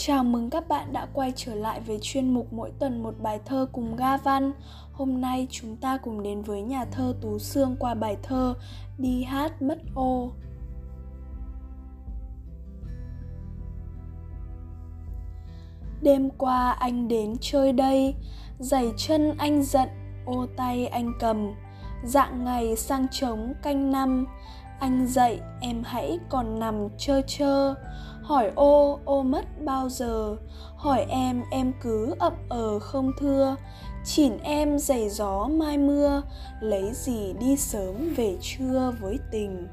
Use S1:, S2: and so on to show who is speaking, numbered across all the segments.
S1: Chào mừng các bạn đã quay trở lại với chuyên mục mỗi tuần một bài thơ cùng Ga Văn. Hôm nay chúng ta cùng đến với nhà thơ Tú Sương qua bài thơ Đi hát mất ô. Đêm qua anh đến chơi đây, giày chân anh giận, ô tay anh cầm. Dạng ngày sang trống canh năm, anh dậy, em hãy còn nằm chơ chơ. Hỏi, ô ô mất bao giờ? Hỏi, em em cứ ậm ờ không thưa. Chỉn em giày gió mai mưa. Lấy gì đi sớm về trưa với tình?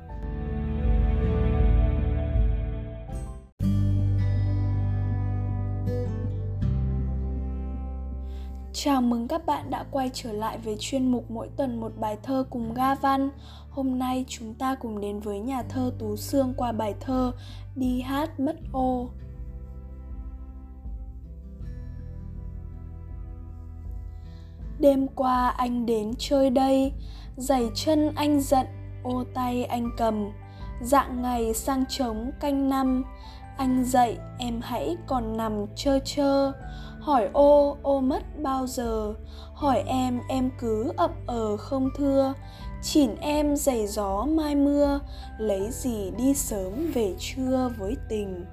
S1: Chào mừng các bạn đã quay trở lại với chuyên mục mỗi tuần một bài thơ cùng Ga Văn. Hôm nay chúng ta cùng đến với nhà thơ Tú Sương qua bài thơ Đi hát mất ô. Đêm qua anh đến chơi đây, giày chân anh giận, ô tay anh cầm. Dạng ngày sang trống canh năm, anh dậy, em hãy còn nằm chơ chơ. Hỏi ô ô mất bao giờ? Hỏi em em cứ ậm ờ không thưa. Chỉn em giày gió mai mưa. Lấy gì đi sớm về trưa với tình?